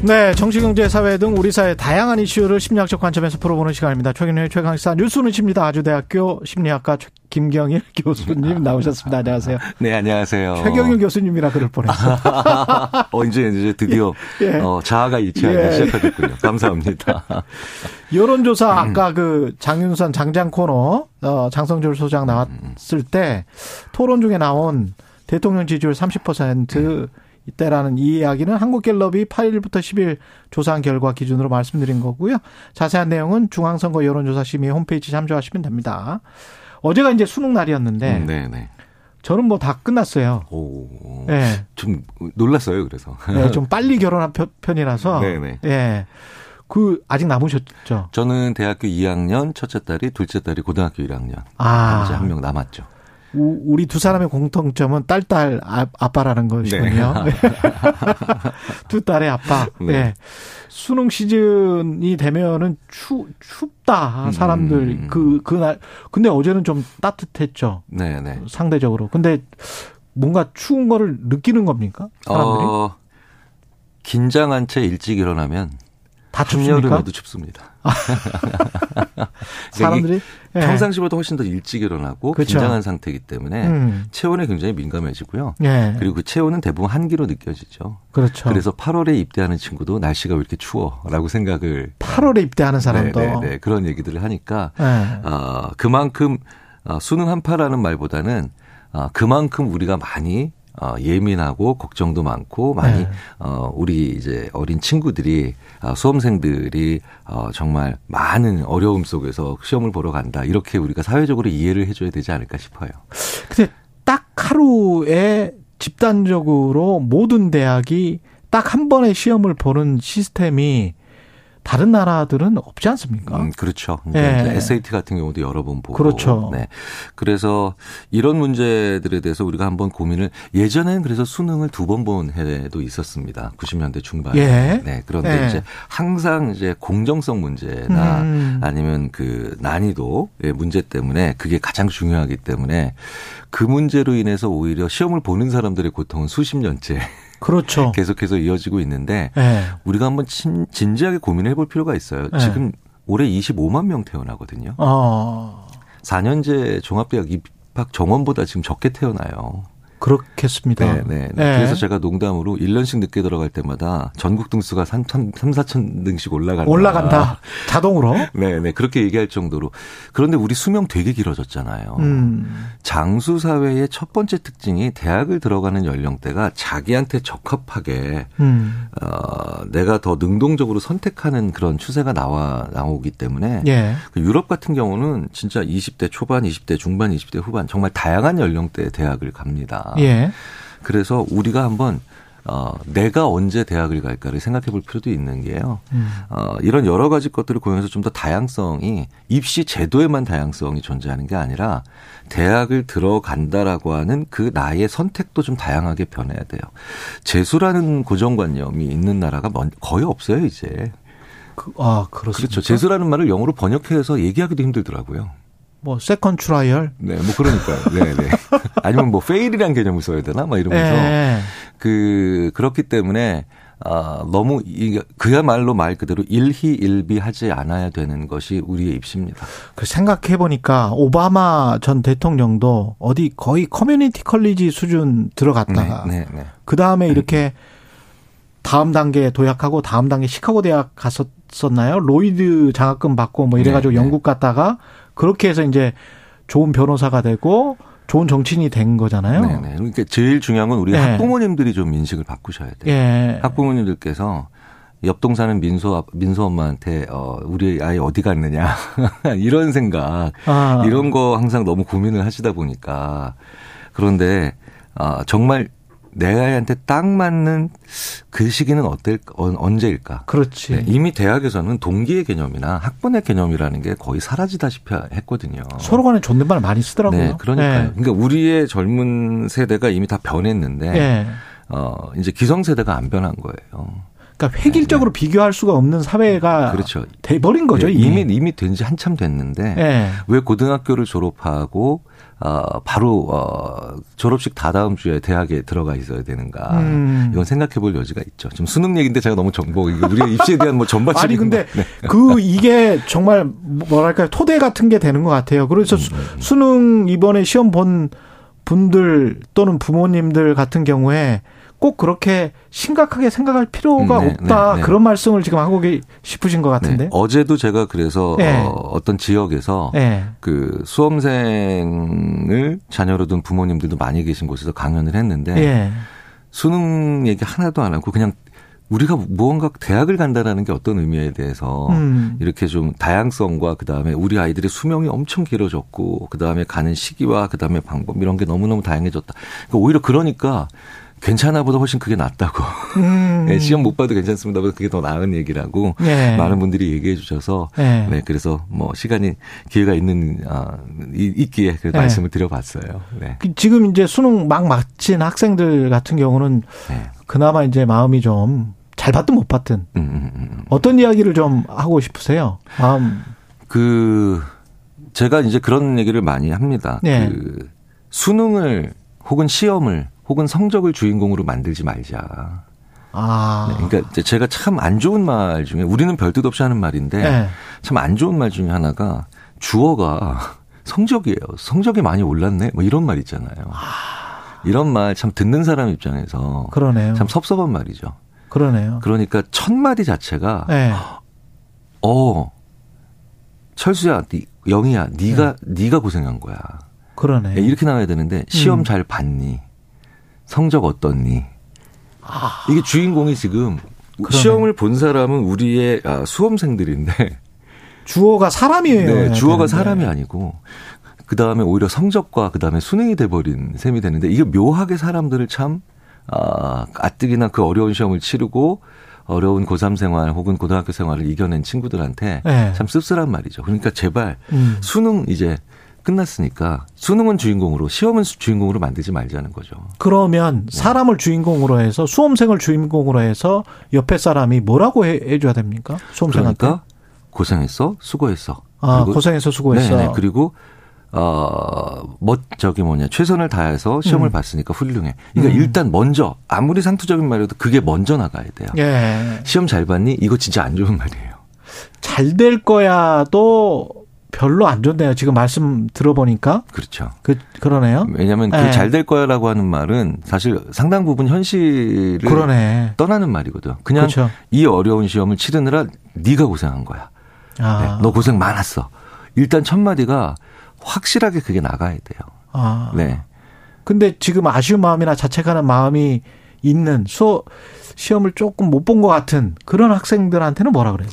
네, 정치, 경제, 사회 등 우리 사회 다양한 이슈를 심리학적 관점에서 풀어보는 시간입니다. 최근의 최강시사 뉴스는 십니다. 아주대학교 심리학과 김경일 교수님 나오셨습니다. 안녕하세요. 네, 안녕하세요. 최경일 교수님이라 그럴 뻔했어요. 어, 이제, 이제 드디어 예. 어, 자아가 일치하기 예. 시작하셨군요. 감사합니다. 여론조사 아까 그 장윤선 장장 코너 어, 장성철 소장 나왔을 때 토론 중에 나온 대통령 지지율 30% 음. 이때라는 이 이야기는 한국갤럽이 8일부터 10일 조사한 결과 기준으로 말씀드린 거고요. 자세한 내용은 중앙선거 여론조사 심의 홈페이지 참조하시면 됩니다. 어제가 이제 수능 날이었는데 음, 네, 저는 뭐 다 끝났어요. 오, 네. 좀 놀랐어요. 그래서 네, 좀 빨리 결혼한 편이라서 네네. 예. 그 아직 남으셨죠? 저는 대학교 2학년 첫째 딸이 둘째 딸이 고등학교 1학년. 아. 이제 한 명 남았죠. 우리 두 사람의 공통점은 딸딸 아, 아빠라는 것이군요. 네. 두 딸의 아빠. 네. 네. 수능 시즌이 되면은 추 춥다 사람들 음. 그 그날 근데 어제는 좀 따뜻했죠. 네, 네. 상대적으로. 근데 뭔가 추운 거를 느끼는 겁니까? 사람들이? 어, 긴장한 채 일찍 일어나면 다 춥습니까? 춥습니다. 사람들이 네. 평상시보다 훨씬 더 일찍 일어나고 그렇죠. 긴장한 상태이기 때문에 음. 체온에 굉장히 민감해지고요. 네. 그리고 그 체온은 대부분 한기로 느껴지죠. 그렇죠. 그래서 8월에 입대하는 친구도 날씨가 왜 이렇게 추워라고 생각을 8월에 입대하는 사람도 네, 네, 네. 그런 얘기들을 하니까 네. 어, 그만큼 어, 수능 한파라는 말보다는 어, 그만큼 우리가 많이 어, 예민하고 걱정도 많고 많이 네. 어, 우리 이제 어린 친구들이 어, 수험생들이 어, 정말 많은 어려움 속에서 시험을 보러 간다 이렇게 우리가 사회적으로 이해를 해줘야 되지 않을까 싶어요. 근데 딱 하루에 집단적으로 모든 대학이 딱 한 번의 시험을 보는 시스템이 다른 나라들은 없지 않습니까? 음, 그렇죠. 네. SAT 같은 경우도 여러 번 보고. 그렇죠. 네. 그래서 이런 문제들에 대해서 우리가 한번 고민을 예전에는 그래서 수능을 두 번 본 해도 있었습니다. 90년대 중반에. 예. 네. 그런데 예. 이제 항상 이제 공정성 문제나 음. 아니면 그 난이도의 문제 때문에 그게 가장 중요하기 때문에 그 문제로 인해서 오히려 시험을 보는 사람들의 고통은 수십 년째 그렇죠. 계속해서 이어지고 있는데 네. 우리가 한번 진, 진지하게 고민해 볼 필요가 있어요. 네. 지금 올해 25만 명 태어나거든요. 어. 4년제 종합대학 입학 정원보다 지금 적게 태어나요. 그렇겠습니다. 네, 네, 네. 네. 그래서 제가 농담으로 1년씩 늦게 들어갈 때마다 전국 등수가 3, 3, 4천 등씩 올라간다. 올라간다. 자동으로? 네, 네. 그렇게 얘기할 정도로. 그런데 우리 수명 되게 길어졌잖아요. 음. 장수 사회의 첫 번째 특징이 대학을 들어가는 연령대가 자기한테 적합하게 음. 어, 내가 더 능동적으로 선택하는 그런 추세가 나와 나오기 때문에 예. 그 유럽 같은 경우는 진짜 20대 초반, 20대 중반, 20대 후반 정말 다양한 연령대 대학을 갑니다. 예. 그래서 우리가 한번 어, 내가 언제 대학을 갈까를 생각해 볼 필요도 있는 게요. 음. 어, 이런 여러 가지 것들을 고려해서 좀 더 다양성이 입시 제도에만 다양성이 존재하는 게 아니라 대학을 들어간다라고 하는 그 나의 선택도 좀 다양하게 변해야 돼요. 재수라는 고정관념이 있는 나라가 거의 없어요, 이제. 그, 아, 그렇습니까? 그렇죠. 재수라는 말을 영어로 번역해서 얘기하기도 힘들더라고요. 뭐 second trial 네, 뭐 그러니까요. 네, 네. 아니면 뭐 fail이란 개념을 써야 되나? 막 이러면서 네. 그 그렇기 때문에 아, 너무 이 그야말로 말 그대로 일희일비하지 않아야 되는 것이 우리의 입시입니다. 그 생각해 보니까 오바마 전 대통령도 어디 거의 community college 수준 들어갔다가 네, 네, 네. 그 다음에 이렇게 다음 단계 도약하고 다음 단계 시카고 대학 갔었었나요? 로이드 장학금 받고 뭐 이래가지고 네, 네. 영국 갔다가 그렇게 해서 이제 좋은 변호사가 되고 좋은 정치인이 된 거잖아요. 네네. 그러니까 제일 중요한 건 우리 네. 학부모님들이 좀 인식을 바꾸셔야 돼요. 네. 학부모님들께서 옆 동 사는 민소 민소 엄마한테 어 우리 아이 어디 갔느냐 이런 생각 아. 이런 거 항상 너무 고민을 하시다 보니까 그런데 아 정말 내 아이한테 딱 맞는 그 시기는 어떨 언제일까? 그렇지. 네, 이미 대학에서는 동기의 개념이나 학번의 개념이라는 게 거의 사라지다시피 했거든요. 서로 간에 존댓말 많이 쓰더라고요. 네, 그러니까요. 네. 그러니까 우리의 젊은 세대가 이미 다 변했는데 네. 어 이제 기성 세대가 안 변한 거예요. 그러니까 획일적으로 네, 네. 비교할 수가 없는 사회가 그렇죠. 돼버린 거죠. 네, 이미 이미 된 지 한참 됐는데 네. 왜 고등학교를 졸업하고 어, 바로 어, 졸업식 다 다음 주에 대학에 들어가 있어야 되는가 음. 이건 생각해 볼 여지가 있죠. 지금 수능 얘기인데 제가 너무 정보 우리 입시에 대한 뭐 전반적인 아니 근데 네. 그 이게 정말 뭐랄까요 토대 같은 게 되는 것 같아요. 그래서 음. 음, 음. 수능 이번에 시험 본 분들 또는 부모님들 같은 경우에 꼭 그렇게 심각하게 생각할 필요가 네, 없다 네, 네. 그런 말씀을 지금 하고 싶으신 것 같은데 네. 어제도 제가 그래서 네. 어, 떤 지역에서 네. 그 수험생을 자녀로 둔 부모님들도 많이 계신 곳에서 강연을 했는데 수능 얘기 하나도 안 하고 그냥 우리가 무언가 대학을 간다라는 게 어떤 의미에 대해서 음. 이렇게 좀 다양성과 그다음에 우리 아이들의 수명이 엄청 길어졌고 그다음에 가는 시기와 그다음에 방법 이런 게 너무너무 다양해졌다. 그러니까 오히려 그러니까 괜찮아 보다 훨씬 그게 낫다고. 음. 네, 시험 못 봐도 괜찮습니다. 그게 더 나은 얘기라고 네. 많은 분들이 얘기해 주셔서 네. 네. 그래서 뭐 시간이 기회가 있는 아 있기에 그 네. 말씀을 드려봤어요. 네. 그 지금 이제 수능 막 마친 학생들 같은 경우는 네. 그나마 이제 마음이 좀 잘 봤든 못 봤든 음, 음, 음, 음. 어떤 이야기를 좀 하고 싶으세요? 마음 그 제가 이제 그런 얘기를 많이 합니다. 네. 그 수능을 혹은 시험을 혹은 성적을 주인공으로 만들지 말자. 아. 네, 그러니까 제가 참 안 좋은 말 중에 우리는 별뜻 없이 하는 말인데 네. 참안 좋은 말 중에 하나가 주어가 성적이에요. 성적이 많이 올랐네. 뭐 이런 말 있잖아요. 아. 이런 말 참 듣는 사람 입장에서 그러네요. 참 섭섭한 말이죠. 그러네요. 그러니까 첫 마디 자체가 네. 어 철수야, 영희야, 네가 네. 네가 고생한 거야. 그러네. 네, 이렇게 나와야 되는데 시험 음. 잘 봤니? 성적 어떻니? 아. 이게 주인공이 지금 그러네. 시험을 본 사람은 우리의 아, 수험생들인데 주어가 사람이에요. 네, 주어가 되는데. 사람이 아니고 그 다음에 오히려 성적과 그 다음에 수능이 돼버린 셈이 되는데 이게 묘하게 사람들을 참 아, 가뜩이나 그 어려운 시험을 치르고 어려운 고3 생활 혹은 고등학교 생활을 이겨낸 친구들한테 네. 참 씁쓸한 말이죠. 그러니까 제발 음. 수능 이제 끝났으니까 수능은 주인공으로 시험은 주인공으로 만들지 말자는 거죠. 그러면 네. 사람을 주인공으로 해서 수험생을 주인공으로 해서 옆에 사람이 뭐라고 해, 해줘야 됩니까? 수험생한테? 그러니까 고생했어, 수고했어. 아 고생했어, 수고했어. 네네. 그리고 어, 뭐, 저기 뭐냐, 최선을 다해서 시험을 음. 봤으니까 훌륭해. 그러니까 음. 일단 먼저, 아무리 상투적인 말이어도 그게 먼저 나가야 돼요. 예. 시험 잘 봤니? 이거 진짜 안 좋은 말이에요. 잘 될 거야도 별로 안 좋네요. 지금 말씀 들어보니까. 그렇죠. 그, 그러네요. 왜냐하면 그 잘 될 거야라고 하는 말은 사실 상당 부분 현실을 그러네. 떠나는 말이거든. 그냥 그렇죠. 이 어려운 시험을 치르느라 네가 고생한 거야. 아. 네, 너 고생 많았어. 일단 첫 마디가 확실하게 그게 나가야 돼요. 아. 네. 근데 지금 아쉬운 마음이나 자책하는 마음이 있는 수 시험을 조금 못 본 것 같은 그런 학생들한테는 뭐라 그래요?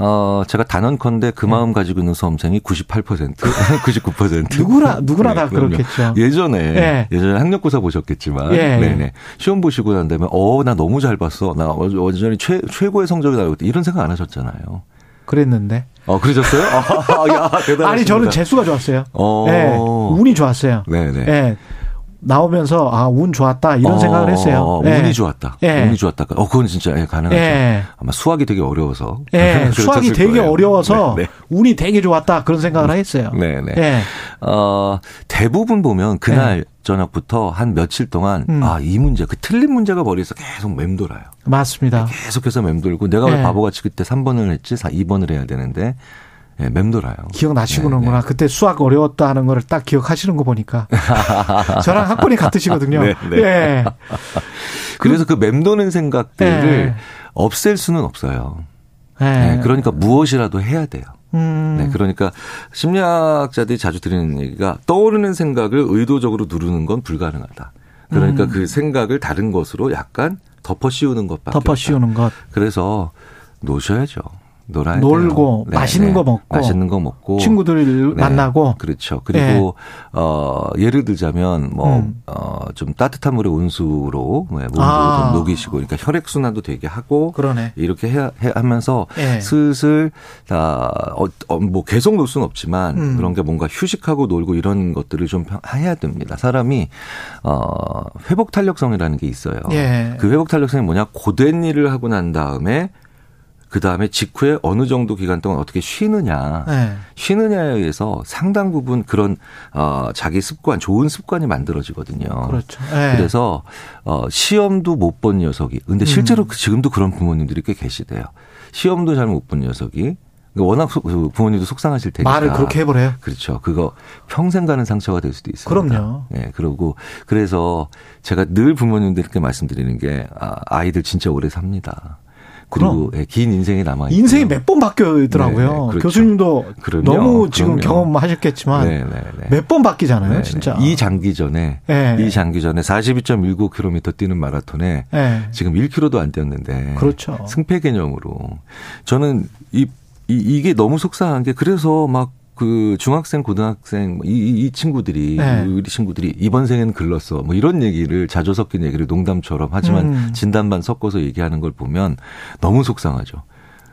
어, 제가 단언컨대 그 네. 마음 가지고 있는 수험생이 98%, 99%. 누구나, 누구나 네, 다 그럼요. 그렇겠죠. 예전에, 네. 예전에 학력고사 보셨겠지만, 네. 네네. 시험 보시고 난 다음에, 어, 나 너무 잘 봤어. 나 완전히 최, 최고의 성적이 나오고 이런 생각 안 하셨잖아요. 그랬는데. 어, 그러셨어요? 아, 야. 아니, 저는 재수가 좋았어요. 어. 네, 운이 좋았어요. 네네. 네. 나오면서 아 운 좋았다 이런 어, 생각을 했어요. 네. 운이 좋았다. 네. 운이 좋았다. 어 그건 진짜 예, 가능하죠. 네. 아마 수학이 되게 어려워서. 네. 수학이 되게 거예요. 어려워서 네, 네. 운이 되게 좋았다 그런 생각을 했어요. 네, 네. 네. 어 대부분 보면 그날 네. 저녁부터 한 며칠 동안 음. 아이 문제 그 틀린 문제가 머리에서 계속 맴돌아요. 맞습니다. 계속해서 맴돌고 내가 왜 바보같이 그때 3번을 했지 2번을 해야 되는데 예, 맴돌아요. 기억나시는구나. 네, 네. 그때 수학 어려웠다는 걸딱 기억하시는 거 보니까. 저랑 학번이 같으시거든요. 네. 네. 예. 그래서 그 맴도는 생각들을 네. 없앨 수는 없어요. 네. 네. 그러니까 무엇이라도 해야 돼요. 음. 네, 그러니까 심리학자들이 자주 드리는 얘기가 떠오르는 생각을 의도적으로 누르는 건 불가능하다. 그러니까 음. 그 생각을 다른 것으로 약간 덮어 씌우는 것밖에 덮어 씌우는 것. 그래서 놓으셔야죠. 놀아야 놀고 네, 맛있는 네. 거 먹고 맛있는 거 먹고 친구들 네. 만나고 그렇죠. 그리고 네. 어 예를 들자면 뭐어좀 음. 어, 따뜻한 물에 온수로 뭐 몸도 아. 좀 녹이시고 그러니까 혈액 순환도 되게 하고 그러네. 이렇게 해, 해 하면서 예. 슬슬 다뭐 어, 어, 계속 놀 수는 없지만 음. 그런 게 뭔가 휴식하고 놀고 이런 것들을 좀 해야 됩니다. 사람이 어 회복 탄력성이라는 게 있어요. 예. 그 회복 탄력성이 뭐냐 고된 일을 하고 난 다음에 그 다음에 직후에 어느 정도 기간 동안 어떻게 쉬느냐, 네. 쉬느냐에 의해서 상당 부분 그런 어 자기 습관, 좋은 습관이 만들어지거든요. 그렇죠. 네. 그래서 어 시험도 못 본 녀석이, 근데 실제로 음. 지금도 그런 부모님들이 꽤 계시대요. 시험도 잘 못 본 녀석이 워낙 그 부모님도 속상하실 테니까 말을 그렇게 해버려요. 그렇죠. 그거 평생 가는 상처가 될 수도 있습니다. 그럼요. 네, 그러고 그래서 제가 늘 부모님들께 말씀드리는 게 아, 아이들 진짜 오래 삽니다. 그리고 예, 긴 인생이 남아 있고 인생이 몇 번 바뀌더라고요. 네, 네, 그렇죠. 교수님도 그럼요, 너무 지금 그럼요. 경험하셨겠지만 네, 네, 네. 몇번 바뀌잖아요, 네, 진짜. 이 장기 전에 이 장기 전에 42.19km 뛰는 마라톤에 지금 1km도 안 뛰었는데 그렇죠. 승패 개념으로 저는 이, 이 이게 너무 속상한 게 그래서 막 그 중학생, 고등학생 뭐 이, 이 친구들이 네. 우리 친구들이 이번 생에는 글렀어 뭐 이런 얘기를 자주 섞인 얘기를 농담처럼 하지만 음. 진단반 섞어서 얘기하는 걸 보면 너무 속상하죠.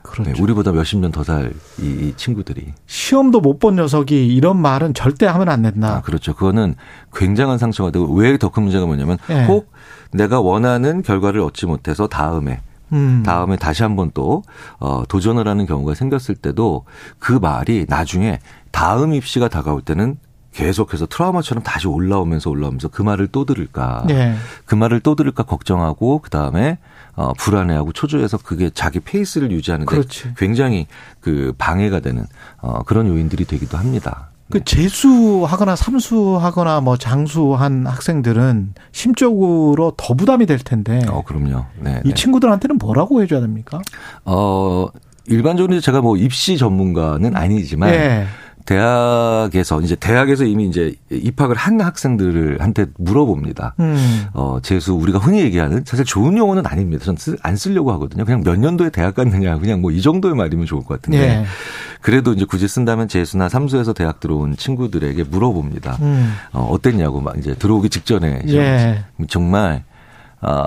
그렇죠. 네, 우리보다 몇십 년 더살이 친구들이 시험도 못 본 녀석이 이런 말은 절대 하면 안 된다. 아, 그렇죠. 그거는 굉장한 상처가 되고 왜 더 큰 문제가 뭐냐면 네. 혹 내가 원하는 결과를 얻지 못해서 다음에 음. 다음에 다시 한번 또 어, 도전을 하는 경우가 생겼을 때도 그 말이 나중에 다음 입시가 다가올 때는 계속해서 트라우마처럼 다시 올라오면서 올라오면서 그 말을 또 들을까. 네. 그 말을 또 들을까 걱정하고 그다음에 어 불안해하고 초조해서 그게 자기 페이스를 유지하는데 그렇지. 굉장히 그 방해가 되는 어 그런 요인들이 되기도 합니다. 그 재수하거나 삼수하거나 뭐 장수한 학생들은 심적으로 더 부담이 될 텐데. 어, 그럼요. 네. 이 네. 친구들한테는 뭐라고 해줘야 됩니까? 어, 일반적으로 제가 뭐 입시 전문가는 아니지만 네. 대학에서 이제 대학에서 이미 이제 입학을 한 학생들을 한테 물어봅니다. 음. 어 재수 우리가 흔히 얘기하는 사실 좋은 용어는 아닙니다. 저는 안 쓰려고 하거든요. 그냥 몇 년도에 대학 갔느냐 그냥 뭐 이 정도의 말이면 좋을 것 같은데 예. 그래도 이제 굳이 쓴다면 재수나 삼수에서 대학 들어온 친구들에게 물어봅니다. 음. 어 어땠냐고 막 이제 들어오기 직전에 예. 정말 아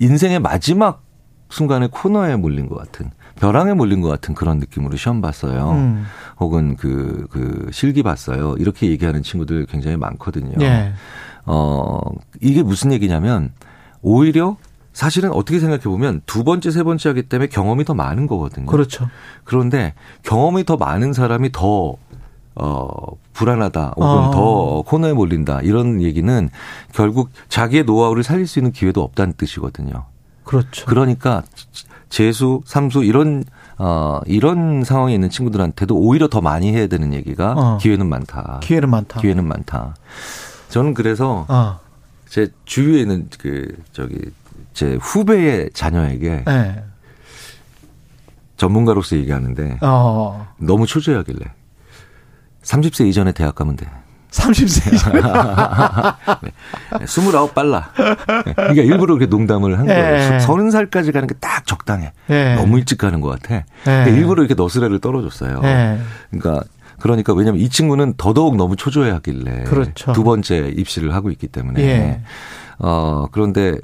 인생의 마지막 순간에 코너에 몰린 것 같은 벼랑에 몰린 것 같은 그런 느낌으로 시험 봤어요. 음. 혹은 그, 그 실기 봤어요. 이렇게 얘기하는 친구들 굉장히 많거든요. 네. 어, 이게 무슨 얘기냐면 오히려 사실은 어떻게 생각해 보면 두 번째, 세 번째 하기 때문에 경험이 더 많은 거거든요. 그렇죠. 그런데 경험이 더 많은 사람이 더 어, 불안하다 혹은 어. 더 코너에 몰린다 이런 얘기는 결국 자기의 노하우를 살릴 수 있는 기회도 없다는 뜻이거든요. 그렇죠. 그러니까 재수, 삼수 이런 어 이런 상황에 있는 친구들한테도 오히려 더 많이 해야 되는 얘기가 어. 기회는 많다. 기회는 많다. 기회는 많다. 저는 그래서 어. 제 주위에 있는 그 저기 제 후배의 자녀에게 네. 전문가로서 얘기하는데 어. 너무 초조해하길래 30세 이전에 대학 가면 돼. 30세. 네. 29 빨라. 네. 그러니까 일부러 그렇게 농담을 한 거예요. 네. 30살까지 가는 게 딱 적당해. 네. 너무 일찍 가는 것 같아. 네. 그러니까 일부러 이렇게 너스레를 떨어졌어요. 네. 그러니까 그러니까 왜냐면 이 친구는 더더욱 너무 초조해 하길래 그렇죠. 두 번째 입시를 하고 있기 때문에 예. 어 그런데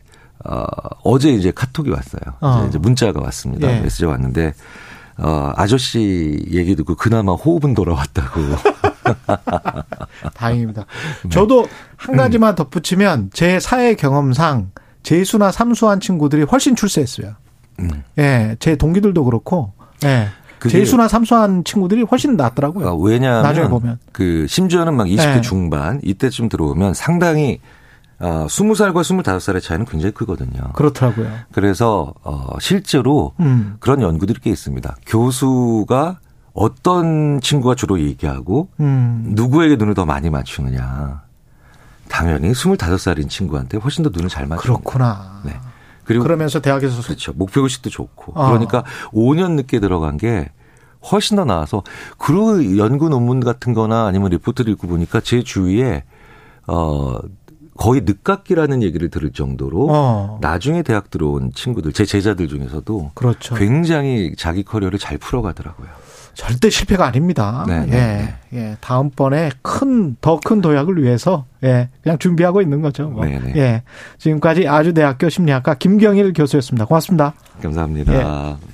어 어제 이제 카톡이 왔어요. 어. 이제 문자가 왔습니다. 예. 메시지가 왔는데 어 아저씨 얘기 듣고 그나마 호흡은 돌아왔다고. 다행입니다. 네. 저도 한 가지만 덧붙이면 제 사회 경험상 재수나 삼수한 친구들이 훨씬 출세했어요. 음. 예, 제 동기들도 그렇고, 예. 재수나 삼수한 친구들이 훨씬 낫더라고요. 아, 왜냐하면 나중에 보면 그 심지어는 막 20대 예. 중반 이때쯤 들어오면 상당히 어, 20살과 25살의 차이는 굉장히 크거든요. 그렇더라고요. 그래서 어, 실제로 음. 그런 연구들이 꽤 있습니다. 교수가 어떤 친구가 주로 얘기하고 음. 누구에게 눈을 더 많이 맞추느냐. 당연히 25살인 친구한테 훨씬 더 눈을 잘 맞춥니다. 그렇구나. 네. 그리고 그러면서 대학에서 그렇죠. 목표 의식도 좋고. 어. 그러니까 5년 늦게 들어간 게 훨씬 더 나아서 그 연구 논문 같은 거나 아니면 리포트를 읽고 보니까 제 주위에 어 거의 늦깎이라는 얘기를 들을 정도로 어. 나중에 대학 들어온 친구들 제 제자들 중에서도 그렇죠. 굉장히 자기 커리어를 잘 풀어가더라고요. 절대 실패가 아닙니다. 네, 네 예, 네. 예. 다음번에 큰, 더 큰 도약을 위해서, 예, 그냥 준비하고 있는 거죠. 뭐. 네, 네. 예. 지금까지 아주대학교 심리학과 김경일 교수였습니다. 고맙습니다. 감사합니다. 예.